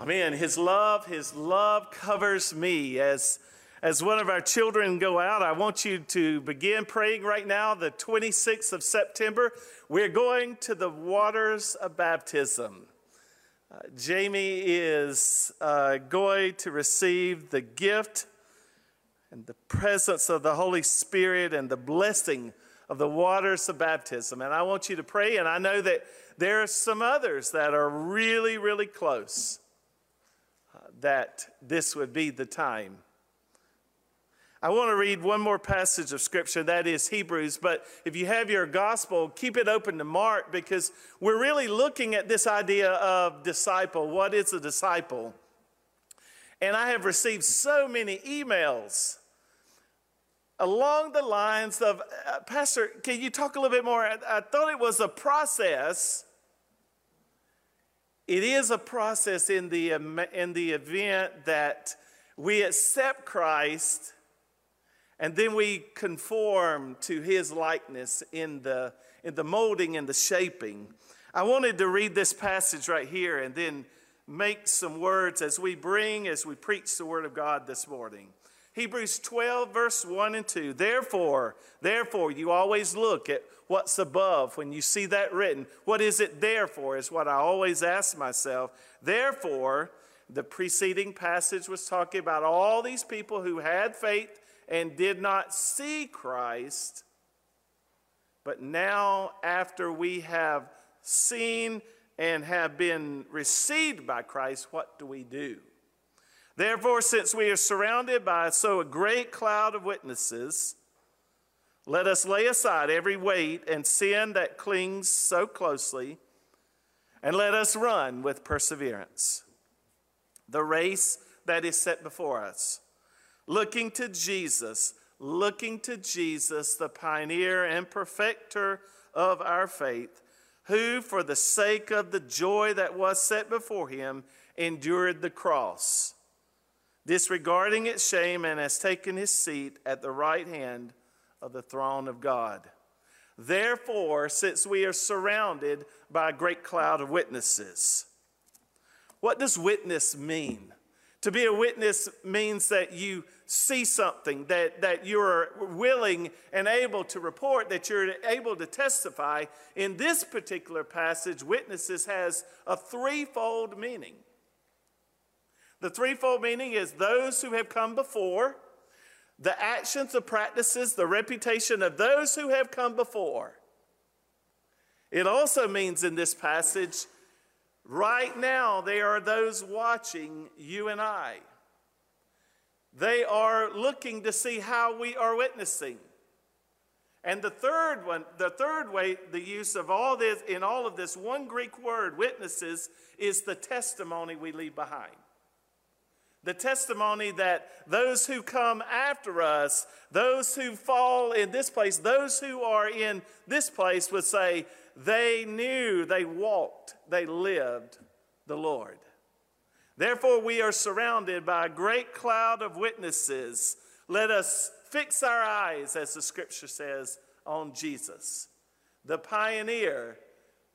Amen. His love, his love covers me. As, as one of our children go out, I want you to begin praying right now, the 26th of September. We're going to the waters of baptism. Uh, Jamie is uh, going to receive the gift and the presence of the Holy Spirit and the blessing of the waters of baptism. And I want you to pray, and I know that there are some others that are really, really close that this would be the time. I want to read one more passage of scripture, that is Hebrews. But if you have your gospel, keep it open to Mark because we're really looking at this idea of disciple. What is a disciple? And I have received so many emails along the lines of, uh, Pastor, can you talk a little bit more? I, I thought it was a process it is a process in the, in the event that we accept Christ and then we conform to his likeness in the, in the molding and the shaping. I wanted to read this passage right here and then make some words as we bring, as we preach the word of God this morning. Hebrews 12, verse 1 and 2. Therefore, therefore, you always look at what's above when you see that written. What is it there for? Is what I always ask myself. Therefore, the preceding passage was talking about all these people who had faith and did not see Christ. But now, after we have seen and have been received by Christ, what do we do? Therefore, since we are surrounded by so a great cloud of witnesses, let us lay aside every weight and sin that clings so closely, and let us run with perseverance. The race that is set before us, looking to Jesus, looking to Jesus, the pioneer and perfecter of our faith, who, for the sake of the joy that was set before him, endured the cross disregarding its shame, and has taken his seat at the right hand of the throne of God. Therefore, since we are surrounded by a great cloud of witnesses, what does witness mean? To be a witness means that you see something, that, that you're willing and able to report, that you're able to testify. In this particular passage, witnesses has a threefold meaning. The threefold meaning is those who have come before, the actions, the practices, the reputation of those who have come before. It also means in this passage, right now, there are those watching you and I. They are looking to see how we are witnessing. And the third one, the third way, the use of all this, in all of this one Greek word, witnesses, is the testimony we leave behind. The testimony that those who come after us, those who fall in this place, those who are in this place would say, they knew, they walked, they lived the Lord. Therefore, we are surrounded by a great cloud of witnesses. Let us fix our eyes, as the scripture says, on Jesus, the pioneer,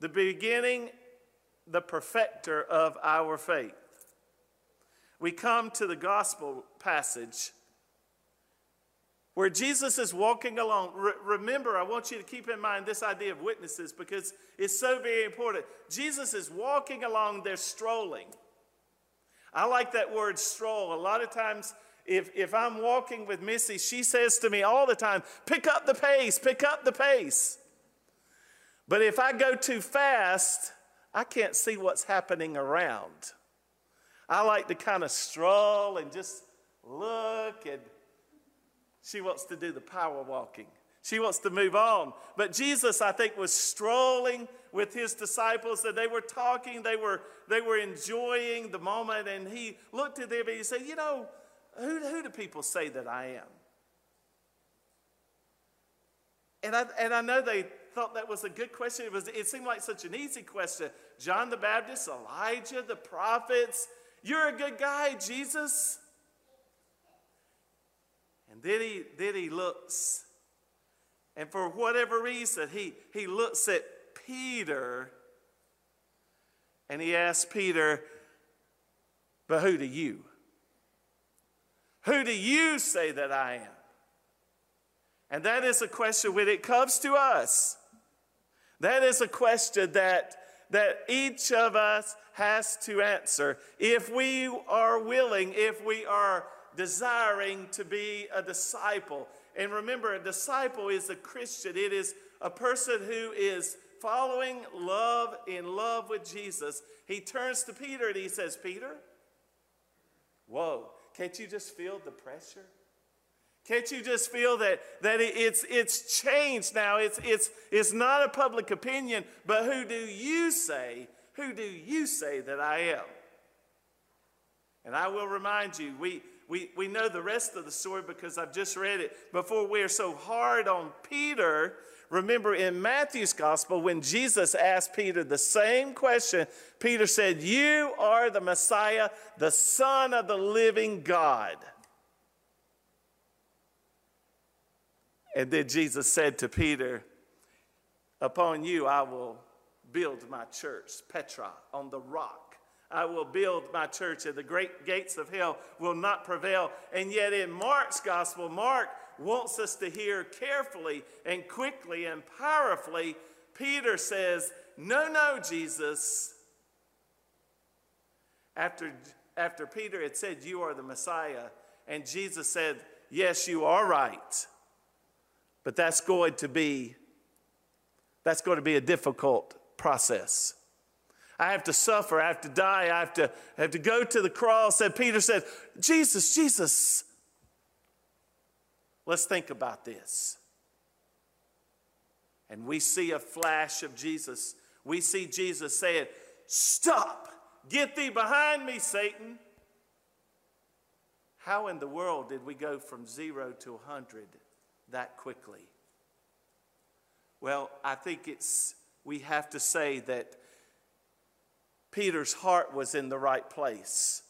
the beginning, the perfecter of our faith we come to the gospel passage where Jesus is walking along. Re- remember, I want you to keep in mind this idea of witnesses because it's so very important. Jesus is walking along, they're strolling. I like that word stroll. A lot of times, if, if I'm walking with Missy, she says to me all the time, pick up the pace, pick up the pace. But if I go too fast, I can't see what's happening around. I like to kind of stroll and just look, and she wants to do the power walking. She wants to move on. But Jesus, I think, was strolling with his disciples and they were talking, they were, they were enjoying the moment, and he looked at them and he said, You know, who, who do people say that I am? And I, and I know they thought that was a good question. It, was, it seemed like such an easy question. John the Baptist, Elijah, the prophets, you're a good guy, Jesus. And then he, then he looks, and for whatever reason, he, he looks at Peter and he asks Peter, But who do you? Who do you say that I am? And that is a question when it comes to us. That is a question that, each of us has to answer. If we are willing, if we are desiring to be a disciple. And remember, a disciple is a Christian, it is a person who is following love in love with Jesus. He turns to Peter and he says, Peter, whoa, can't you just feel the pressure? Can't you just feel that, that it's, it's changed now? It's, it's, it's not a public opinion, but who do you say? Who do you say that I am? And I will remind you, we, we, we know the rest of the story because I've just read it. Before we're so hard on Peter, remember in Matthew's gospel, when Jesus asked Peter the same question, Peter said, You are the Messiah, the Son of the living God. And then Jesus said to Peter, Upon you I will build my church, Petra, on the rock. I will build my church, and the great gates of hell will not prevail. And yet, in Mark's gospel, Mark wants us to hear carefully and quickly and powerfully. Peter says, No, no, Jesus. After, after Peter had said, You are the Messiah, and Jesus said, Yes, you are right. But that's going to be that's going to be a difficult process. I have to suffer, I have to die, I have to, I have to go to the cross. And Peter said, Jesus, Jesus. Let's think about this. And we see a flash of Jesus. We see Jesus saying, Stop, get thee behind me, Satan. How in the world did we go from zero to a 100 that quickly? Well, I think it's, we have to say that Peter's heart was in the right place.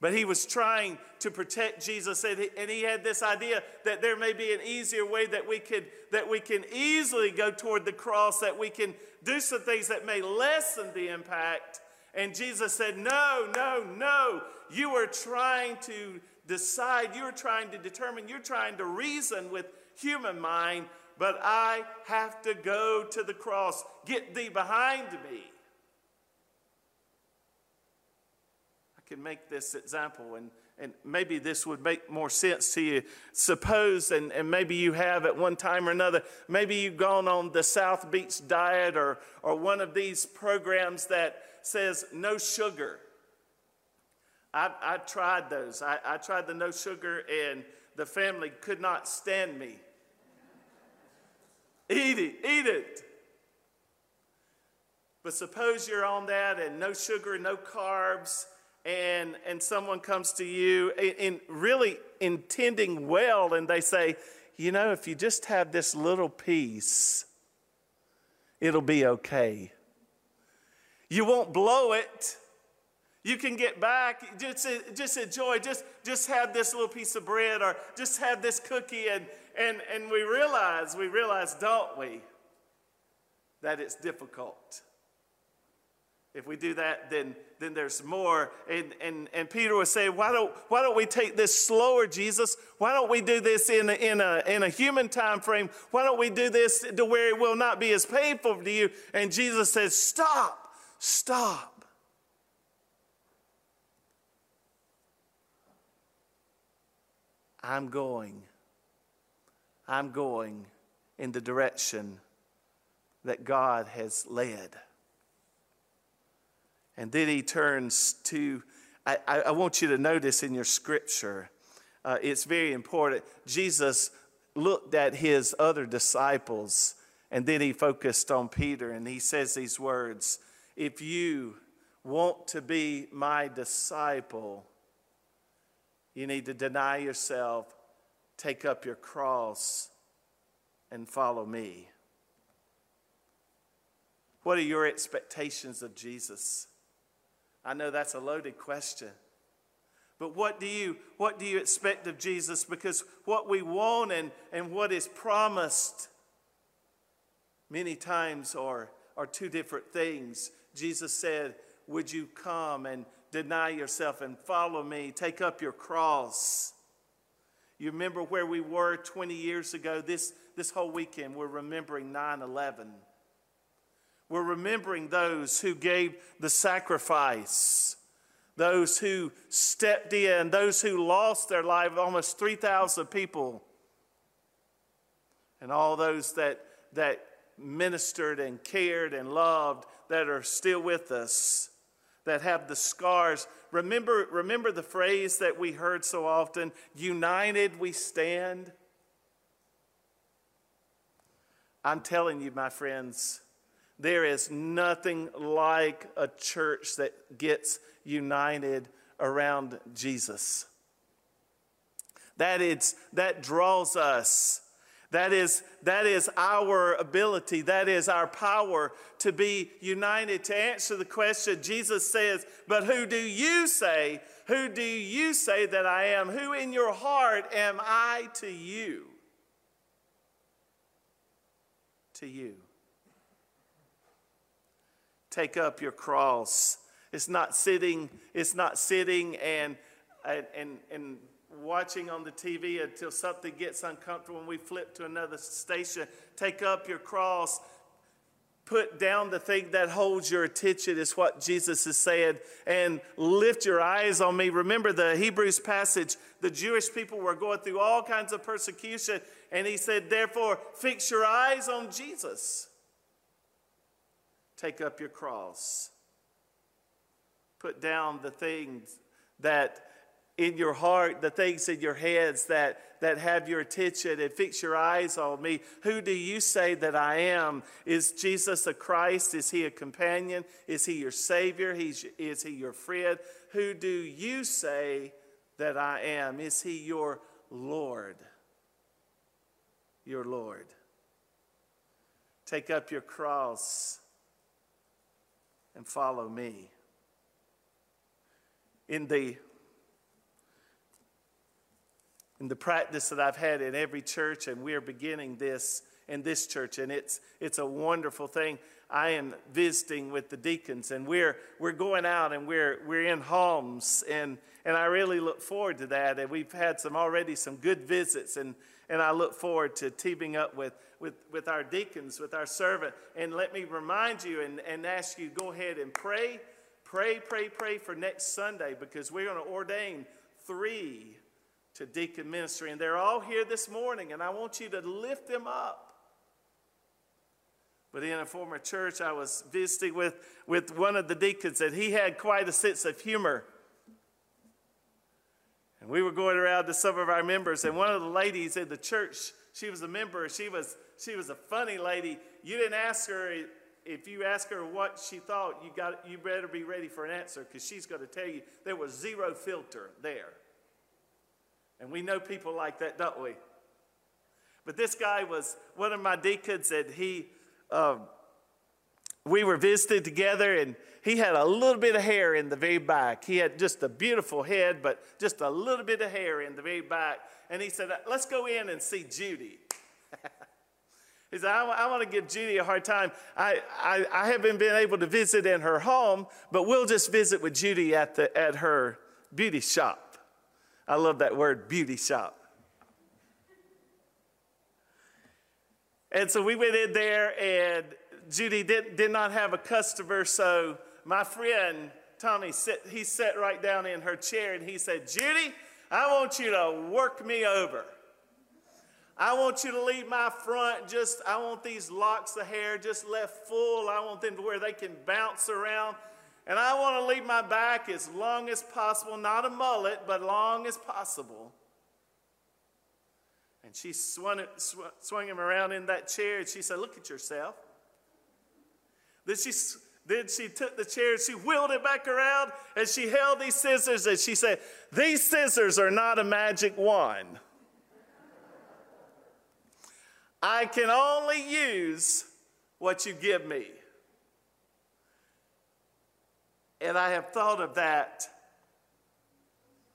But he was trying to protect Jesus, and he had this idea that there may be an easier way that we could that we can easily go toward the cross, that we can do some things that may lessen the impact. And Jesus said, No, no, no. You are trying to decide, you're trying to determine, you're trying to reason with human mind, but I have to go to the cross. Get thee behind me. I can make this example, and, and maybe this would make more sense to you. Suppose, and, and maybe you have at one time or another, maybe you've gone on the South Beach diet or, or one of these programs that says no sugar. I, I tried those. I, I tried the no sugar, and the family could not stand me. eat it, eat it. But suppose you're on that and no sugar, no carbs, and, and someone comes to you in, in really intending well, and they say, you know, if you just have this little piece, it'll be okay. You won't blow it. You can get back, just, just enjoy, just, just have this little piece of bread or just have this cookie. And, and, and we realize, we realize, don't we, that it's difficult. If we do that, then, then there's more. And, and, and Peter was saying, why don't, why don't we take this slower, Jesus? Why don't we do this in a, in, a, in a human time frame? Why don't we do this to where it will not be as painful to you? And Jesus says, stop, stop. I'm going. I'm going in the direction that God has led. And then he turns to, I, I want you to notice in your scripture, uh, it's very important. Jesus looked at his other disciples and then he focused on Peter and he says these words If you want to be my disciple, you need to deny yourself, take up your cross, and follow me. What are your expectations of Jesus? I know that's a loaded question. But what do you what do you expect of Jesus? Because what we want and, and what is promised many times are, are two different things. Jesus said, Would you come and deny yourself and follow me. Take up your cross. You remember where we were 20 years ago? This, this whole weekend, we're remembering 9 11. We're remembering those who gave the sacrifice, those who stepped in, those who lost their life, almost 3,000 people, and all those that, that ministered and cared and loved that are still with us that have the scars. Remember, remember the phrase that we heard so often united we stand? I'm telling you, my friends, there is nothing like a church that gets united around Jesus. That, is, that draws us that is, that is our ability, that is our power to be united. To answer the question, Jesus says, But who do you say? Who do you say that I am? Who in your heart am I to you? To you. Take up your cross. It's not sitting, it's not sitting and and, and, and watching on the TV until something gets uncomfortable and we flip to another station. Take up your cross. Put down the thing that holds your attention, is what Jesus is saying, and lift your eyes on me. Remember the Hebrews passage. The Jewish people were going through all kinds of persecution, and he said, Therefore, fix your eyes on Jesus. Take up your cross. Put down the things that in your heart, the things in your heads that, that have your attention and fix your eyes on me. Who do you say that I am? Is Jesus a Christ? Is he a companion? Is he your Savior? He's, is he your friend? Who do you say that I am? Is he your Lord? Your Lord. Take up your cross and follow me. In the in the practice that I've had in every church, and we're beginning this in this church, and it's it's a wonderful thing. I am visiting with the deacons, and we're we're going out and we're we're in homes, and and I really look forward to that. And we've had some already some good visits, and and I look forward to teaming up with with with our deacons, with our servant. And let me remind you and and ask you go ahead and pray, pray, pray, pray for next Sunday because we're going to ordain three to deacon ministry. And they're all here this morning, and I want you to lift them up. But in a former church, I was visiting with, with one of the deacons, and he had quite a sense of humor. And we were going around to some of our members, and one of the ladies in the church, she was a member, she was, she was a funny lady. You didn't ask her, if you ask her what she thought, you, got, you better be ready for an answer because she's going to tell you there was zero filter there. And we know people like that, don't we? But this guy was one of my deacons, and he, um, we were visited together, and he had a little bit of hair in the very back. He had just a beautiful head, but just a little bit of hair in the very back. And he said, Let's go in and see Judy. he said, I, I want to give Judy a hard time. I, I, I haven't been able to visit in her home, but we'll just visit with Judy at, the, at her beauty shop. I love that word, beauty shop. And so we went in there, and Judy did, did not have a customer. So my friend Tommy, sit, he sat right down in her chair and he said, Judy, I want you to work me over. I want you to leave my front just, I want these locks of hair just left full. I want them to where they can bounce around. And I want to leave my back as long as possible, not a mullet, but long as possible. And she swung, sw- swung him around in that chair and she said, Look at yourself. Then she, then she took the chair and she wheeled it back around and she held these scissors and she said, These scissors are not a magic wand. I can only use what you give me. And I have thought of that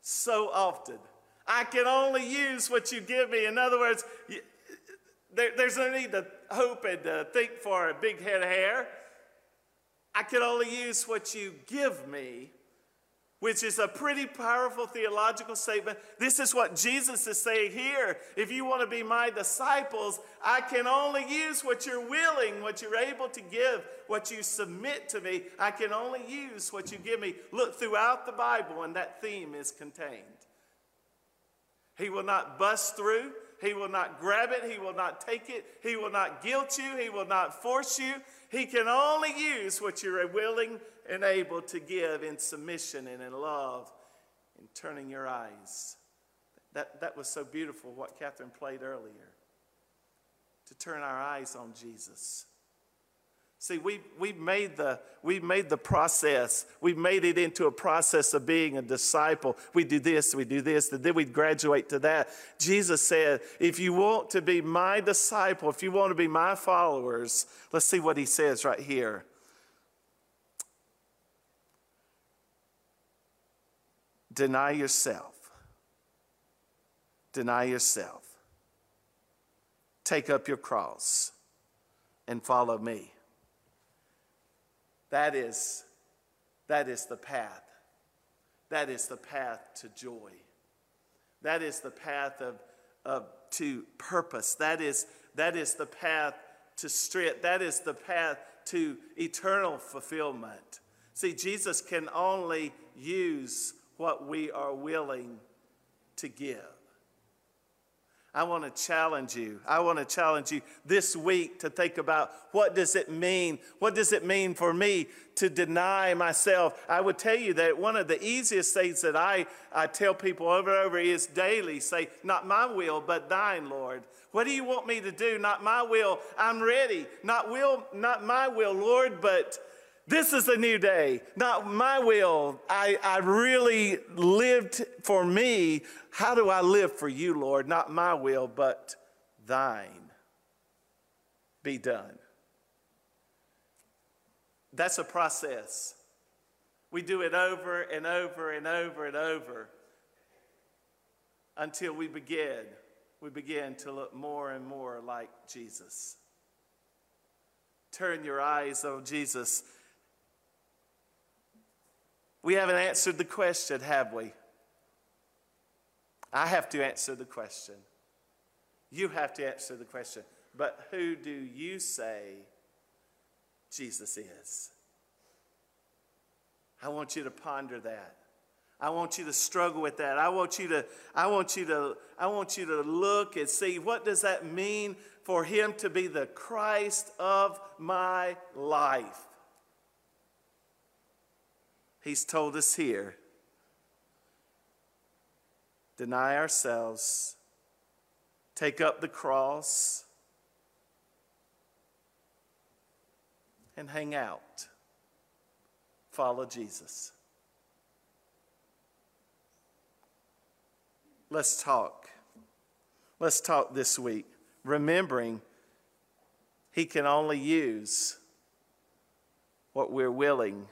so often. I can only use what you give me. In other words, you, there, there's no need to hope and to think for a big head of hair. I can only use what you give me which is a pretty powerful theological statement. This is what Jesus is saying here. If you want to be my disciples, I can only use what you're willing, what you're able to give, what you submit to me. I can only use what you give me. Look throughout the Bible, and that theme is contained. He will not bust through. He will not grab it. He will not take it. He will not guilt you. He will not force you. He can only use what you're willing and able to give in submission and in love in turning your eyes. That, that was so beautiful what Catherine played earlier. To turn our eyes on Jesus. See, we, we've, made the, we've made the process, we've made it into a process of being a disciple. We do this, we do this, and then we graduate to that. Jesus said, if you want to be my disciple, if you want to be my followers, let's see what he says right here. Deny yourself. Deny yourself. Take up your cross and follow me. That is, that is the path. That is the path to joy. That is the path of, of to purpose. That is, that is the path to strength. That is the path to eternal fulfillment. See, Jesus can only use what we are willing to give. I want to challenge you. I want to challenge you this week to think about what does it mean? What does it mean for me to deny myself? I would tell you that one of the easiest things that I, I tell people over and over is daily say, Not my will, but thine, Lord. What do you want me to do? Not my will. I'm ready. Not will, not my will, Lord, but this is a new day, not my will. I, I really lived for me. How do I live for you, Lord? Not my will, but thine be done. That's a process. We do it over and over and over and over until we begin. We begin to look more and more like Jesus. Turn your eyes on Jesus we haven't answered the question, have we? I have to answer the question. You have to answer the question. But who do you say Jesus is? I want you to ponder that. I want you to struggle with that. I want you to I want you to I want you to look and see what does that mean for him to be the Christ of my life. He's told us here deny ourselves, take up the cross, and hang out. Follow Jesus. Let's talk. Let's talk this week, remembering He can only use what we're willing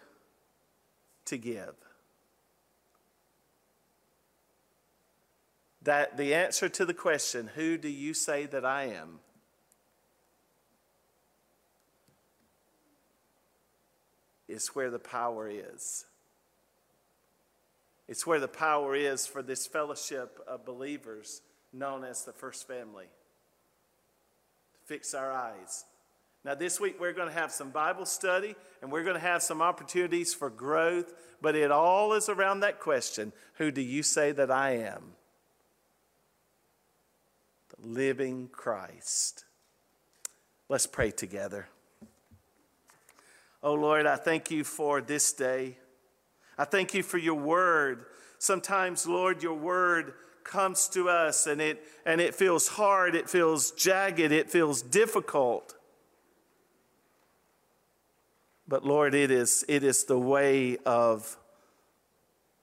to give. That the answer to the question, Who do you say that I am? is where the power is. It's where the power is for this fellowship of believers known as the first family. To Fix our eyes now, this week we're going to have some Bible study and we're going to have some opportunities for growth, but it all is around that question Who do you say that I am? The living Christ. Let's pray together. Oh Lord, I thank you for this day. I thank you for your word. Sometimes, Lord, your word comes to us and it, and it feels hard, it feels jagged, it feels difficult. But Lord, it is, it is the way of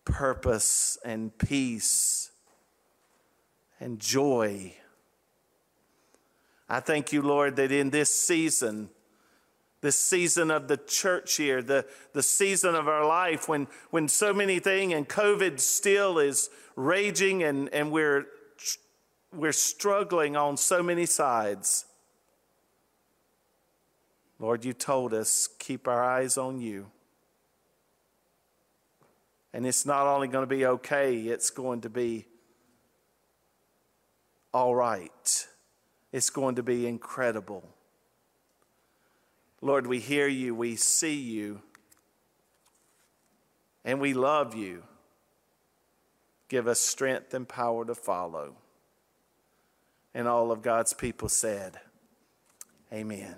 purpose and peace and joy. I thank you, Lord, that in this season, this season of the church here, the, the season of our life when, when so many things and COVID still is raging and, and we're, we're struggling on so many sides. Lord, you told us, keep our eyes on you. And it's not only going to be okay, it's going to be all right. It's going to be incredible. Lord, we hear you, we see you, and we love you. Give us strength and power to follow. And all of God's people said, Amen.